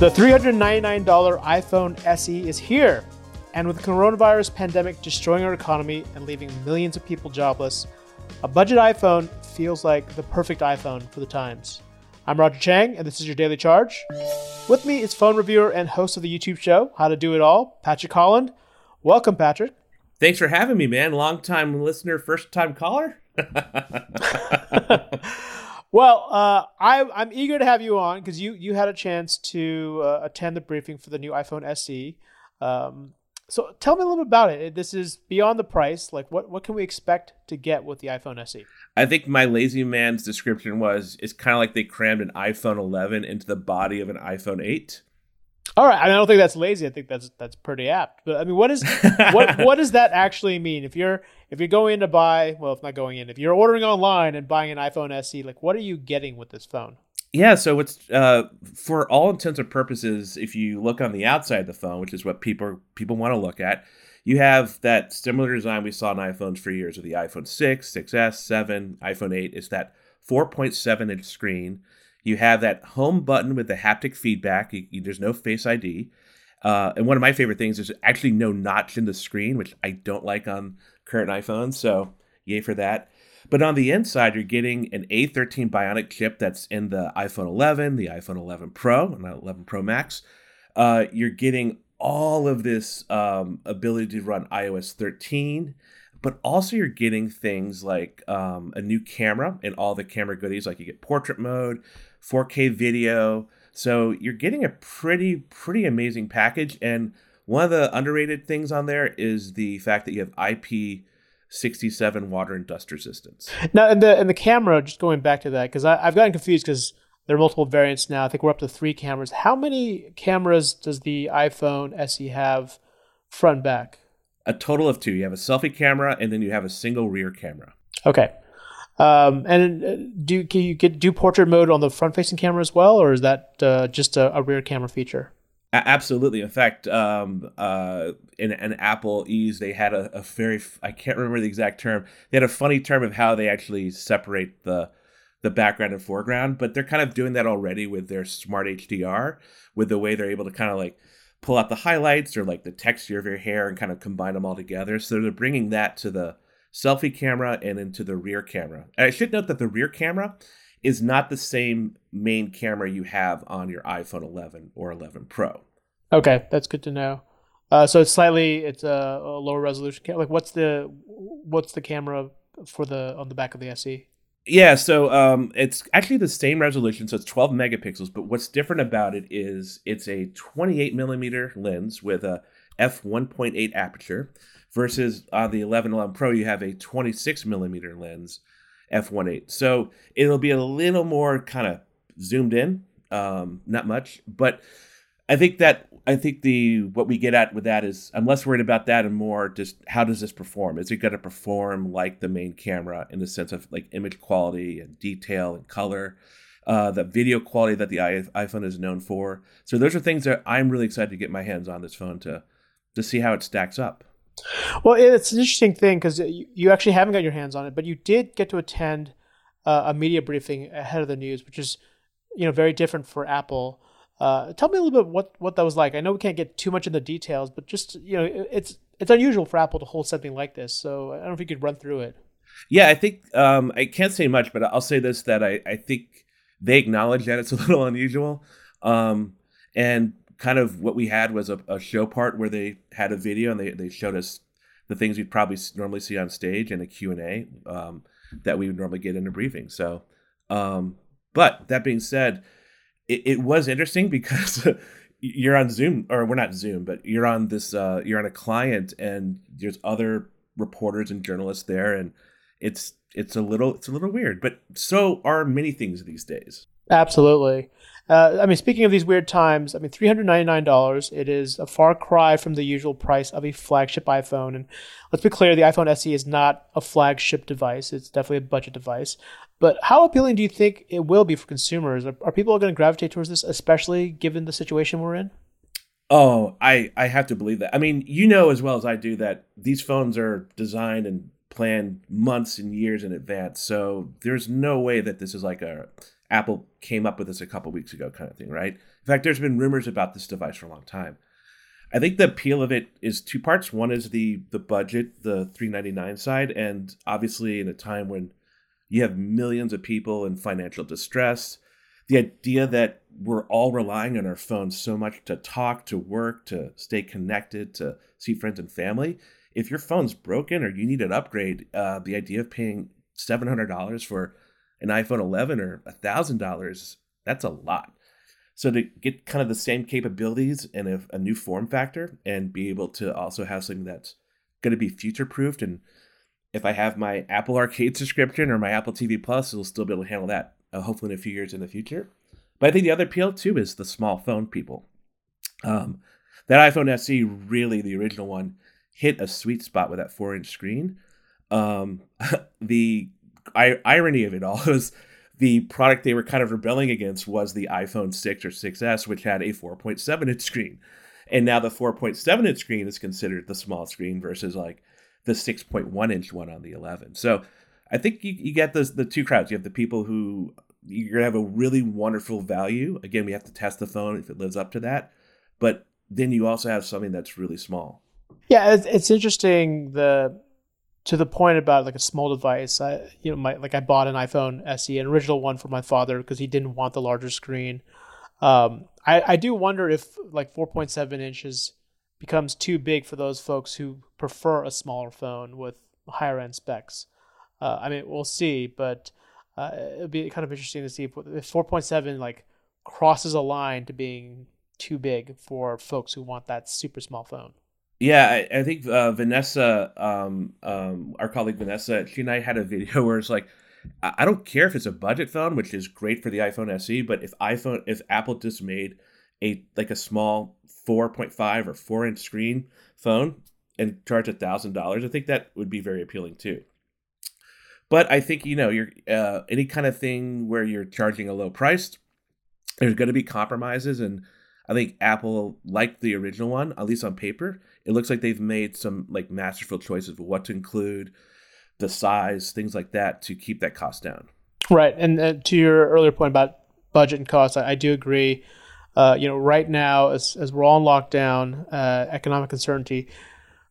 The $399 iPhone SE is here. And with the coronavirus pandemic destroying our economy and leaving millions of people jobless, a budget iPhone feels like the perfect iPhone for the times. I'm Roger Cheng, and this is your Daily Charge. With me is phone reviewer and host of the YouTube show, How to Do It All, Patrick Holland. Welcome, Patrick. Thanks for having me, man. Long time listener, first time caller. well, uh, I, am eager to have you on because you you had a chance to uh, attend the briefing for the new iPhone SE. Um, so tell me a little bit about it. This is beyond the price. Like, what what can we expect to get with the iPhone SE? I think my lazy man's description was it's kind of like they crammed an iPhone 11 into the body of an iPhone 8. All right, I don't think that's lazy. I think that's that's pretty apt. But I mean, what is what what does that actually mean? If you're if you're going in to buy, well, if not going in, if you're ordering online and buying an iPhone SE, like what are you getting with this phone? Yeah, so it's uh, for all intents and purposes, if you look on the outside of the phone, which is what people people want to look at, you have that similar design we saw in iPhones for years with the iPhone 6, 6S, 7, iPhone 8. It's that 4.7 inch screen you have that home button with the haptic feedback. You, you, there's no Face ID. Uh, and one of my favorite things is actually no notch in the screen, which I don't like on current iPhones. So, yay for that. But on the inside, you're getting an A13 Bionic chip that's in the iPhone 11, the iPhone 11 Pro, and 11 Pro Max. Uh, you're getting all of this um, ability to run iOS 13 but also you're getting things like um, a new camera and all the camera goodies like you get portrait mode 4K video. So you're getting a pretty pretty amazing package and one of the underrated things on there is the fact that you have IP 67 water and dust resistance. Now, and the and the camera, just going back to that, because I've gotten confused because there are multiple variants now. I think we're up to three cameras. How many cameras does the iPhone SE have front and back? A total of two. You have a selfie camera and then you have a single rear camera. Okay. Um, and uh, do can you get do portrait mode on the front facing camera as well, or is that uh, just a, a, rear camera feature? Absolutely. In fact, um, uh, in an Apple-ese, they had a, a, very I can't remember the exact term. They had a funny term of how they actually separate the the background and foreground, but they're kind of doing that already with their smart HDR, with the way they're able to kind of like pull out the highlights or like the texture of your hair and kind of combine them all together. So they're bringing that to the selfie camera and into the rear camera. And I should note that the rear camera is not the same main camera you have on your iPhone 11 or 11 Pro. Okay, that's good to know. Uh, so it's slightly it's a, a lower resolution. camera. like what's the what's the camera for the on the back of the SE? Yeah, so um, it's actually the same resolution, so it's 12 megapixels. But what's different about it is it's a 28 millimeter lens with a f 1.8 aperture versus on the 11 11 Pro you have a 26 millimeter lens f1.8. So it'll be a little more kind of zoomed in, um, not much, but I think that I think the what we get at with that is I'm less worried about that and more just how does this perform? Is it going to perform like the main camera in the sense of like image quality and detail and color? Uh, the video quality that the iPhone is known for. So those are things that I'm really excited to get my hands on this phone to to see how it stacks up. Well, it's an interesting thing because you actually haven't got your hands on it, but you did get to attend uh, a media briefing ahead of the news, which is you know very different for Apple. Uh, tell me a little bit what what that was like. I know we can't get too much in the details, but just you know, it's it's unusual for Apple to hold something like this. So I don't know if you could run through it. Yeah, I think um, I can't say much, but I'll say this: that I, I think they acknowledge that it's a little unusual, um, and kind of what we had was a, a, show part where they had a video and they, they showed us the things we'd probably normally see on stage and a q&a um, that we would normally get in a briefing so um, but that being said it, it was interesting because you're on zoom or we're not zoom but you're on this uh, you're on a client and there's other reporters and journalists there and it's it's a little it's a little weird but so are many things these days absolutely uh, I mean, speaking of these weird times, I mean, three hundred ninety nine dollars. It is a far cry from the usual price of a flagship iPhone. And let's be clear, the iPhone SE is not a flagship device. It's definitely a budget device. But how appealing do you think it will be for consumers? Are, are people going to gravitate towards this, especially given the situation we're in? Oh, I I have to believe that. I mean, you know as well as I do that these phones are designed and planned months and years in advance. So there's no way that this is like a Apple came up with this a couple weeks ago, kind of thing, right? In fact, there's been rumors about this device for a long time. I think the appeal of it is two parts. One is the the budget, the 399 side, and obviously in a time when you have millions of people in financial distress, the idea that we're all relying on our phones so much to talk, to work, to stay connected, to see friends and family. If your phone's broken or you need an upgrade, uh, the idea of paying seven hundred dollars for an iPhone 11 or a thousand dollars, that's a lot. So to get kind of the same capabilities and a, a new form factor, and be able to also have something that's going to be future proofed, and if I have my Apple Arcade subscription or my Apple TV Plus, it'll still be able to handle that uh, hopefully in a few years in the future. But I think the other appeal too is the small phone people. Um, that iPhone SE, really the original one, hit a sweet spot with that four inch screen. Um, the I- irony of it all is the product they were kind of rebelling against was the iPhone 6 or 6S, which had a 4.7 inch screen. And now the 4.7 inch screen is considered the small screen versus like the 6.1 inch one on the 11. So I think you, you get the the two crowds. You have the people who you're gonna have a really wonderful value. Again, we have to test the phone if it lives up to that. But then you also have something that's really small. Yeah, it's, it's interesting the to the point about like a small device. I you know my like I bought an iPhone SE, an original one for my father because he didn't want the larger screen. Um, I I do wonder if like 4.7 inches becomes too big for those folks who prefer a smaller phone with higher end specs. Uh, I mean, we'll see, but uh, it'll be kind of interesting to see if, if 4.7 like crosses a line to being too big for folks who want that super small phone. Yeah, I, I think uh, Vanessa, um, um, our colleague Vanessa, she and I had a video where it's like, I don't care if it's a budget phone, which is great for the iPhone SE, but if iPhone, if Apple just made a like a small 4.5 or 4 inch screen phone and charge a thousand dollars, I think that would be very appealing too. But I think you know, you're uh, any kind of thing where you're charging a low price, there's going to be compromises, and I think Apple, like the original one, at least on paper, it looks like they've made some like masterful choices of what to include, the size, things like that, to keep that cost down. Right, and uh, to your earlier point about budget and cost, I, I do agree. Uh, you know, right now, as, as we're all in lockdown, uh, economic uncertainty,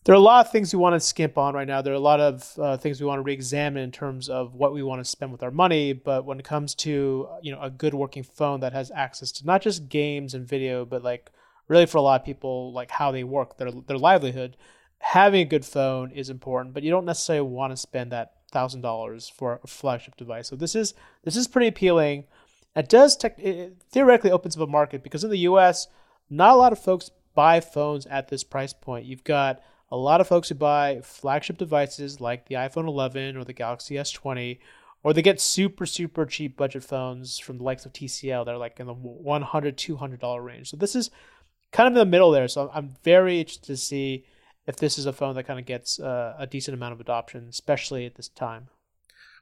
there are a lot of things we want to skimp on right now. There are a lot of uh, things we want to re-examine in terms of what we want to spend with our money. But when it comes to you know a good working phone that has access to not just games and video, but like really for a lot of people like how they work, their their livelihood, having a good phone is important. But you don't necessarily want to spend that thousand dollars for a flagship device. So this is this is pretty appealing. It does tech, theoretically opens up a market because in the U.S. not a lot of folks buy phones at this price point. You've got a lot of folks who buy flagship devices like the iPhone 11 or the Galaxy S20, or they get super, super cheap budget phones from the likes of TCL. They're like in the $100, $200 range. So this is kind of in the middle there. So I'm very interested to see if this is a phone that kind of gets uh, a decent amount of adoption, especially at this time.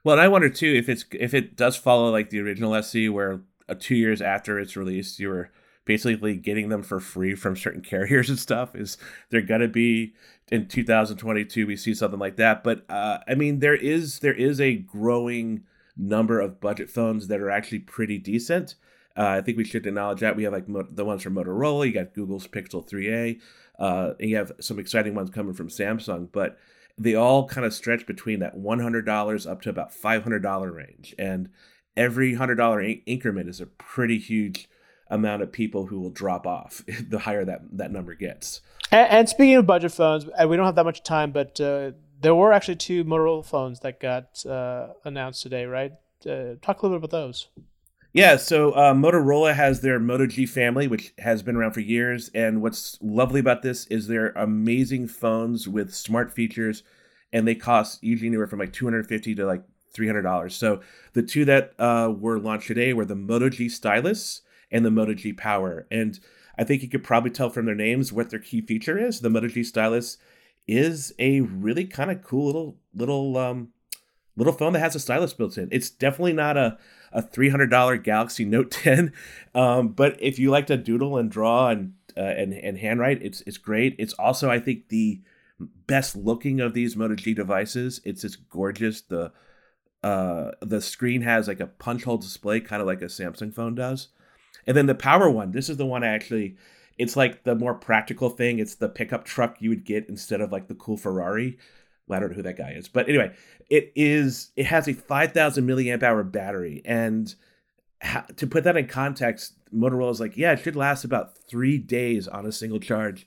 Well, and I wonder too if it's if it does follow like the original SE, where uh, two years after it's released, you were basically getting them for free from certain carriers and stuff. Is there to be in 2022 we see something like that. But uh, i mean there is there is a growing number of budget phones that are actually pretty decent. Uh, i think we should acknowledge that. We have like mo- the ones from motorola you got google's pixel 3a uh, and you have some exciting ones coming from samsung. But they all kind of stretch between that $100 up to about $500 range and every $100 in- increment is a pretty huge amount of people who will drop off the higher that that number gets and, and, speaking of budget phones, we don't have that much time, but uh, there were actually two Motorola phones that got uh, announced today, right? Uh, talk a little bit about those. Yeah, so uh, Motorola has their Moto G family, which has been around for years. And what's lovely about this is they're amazing phones with smart features, and they cost usually anywhere from like two hundred fifty to like three hundred dollars. So the two that uh, were launched today were the Moto G Stylus and the Moto G Power, and I think you could probably tell from their names what their key feature is. The Moto G Stylus is a really kind of cool little little um, little phone that has a stylus built in. It's definitely not a a three hundred dollar Galaxy Note 10, um, but if you like to doodle and draw and uh, and and handwrite, it's it's great. It's also I think the best looking of these Moto G devices. It's just gorgeous. The uh, the screen has like a punch hole display, kind of like a Samsung phone does. And then the power one, this is the one I actually, it's like the more practical thing. It's the pickup truck you would get instead of like the cool Ferrari. Well, I don't know who that guy is, but anyway, it is. It has a 5,000 milliamp hour battery, and ha- to put that in context, Motorola's like, yeah, it should last about three days on a single charge.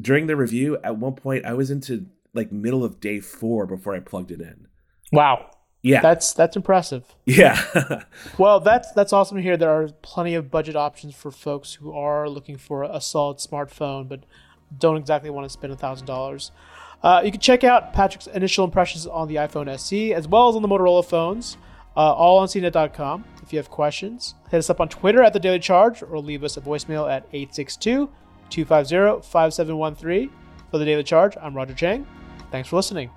During the review, at one point, I was into like middle of day four before I plugged it in. Wow. Yeah, That's that's impressive. yeah, Well, that's that's awesome to hear. There are plenty of budget options for folks who are looking for a solid smartphone, but don't exactly want to spend a thousand dollars. Uh, you can check out Patrick's initial impressions on the iPhone SE as well as on the Motorola phones, uh, all on CNET.com. If you have questions, hit us up on Twitter at the Daily Charge or leave us a voicemail at 862 250 5713. For the Daily Charge, I'm Roger Cheng. Thanks for listening.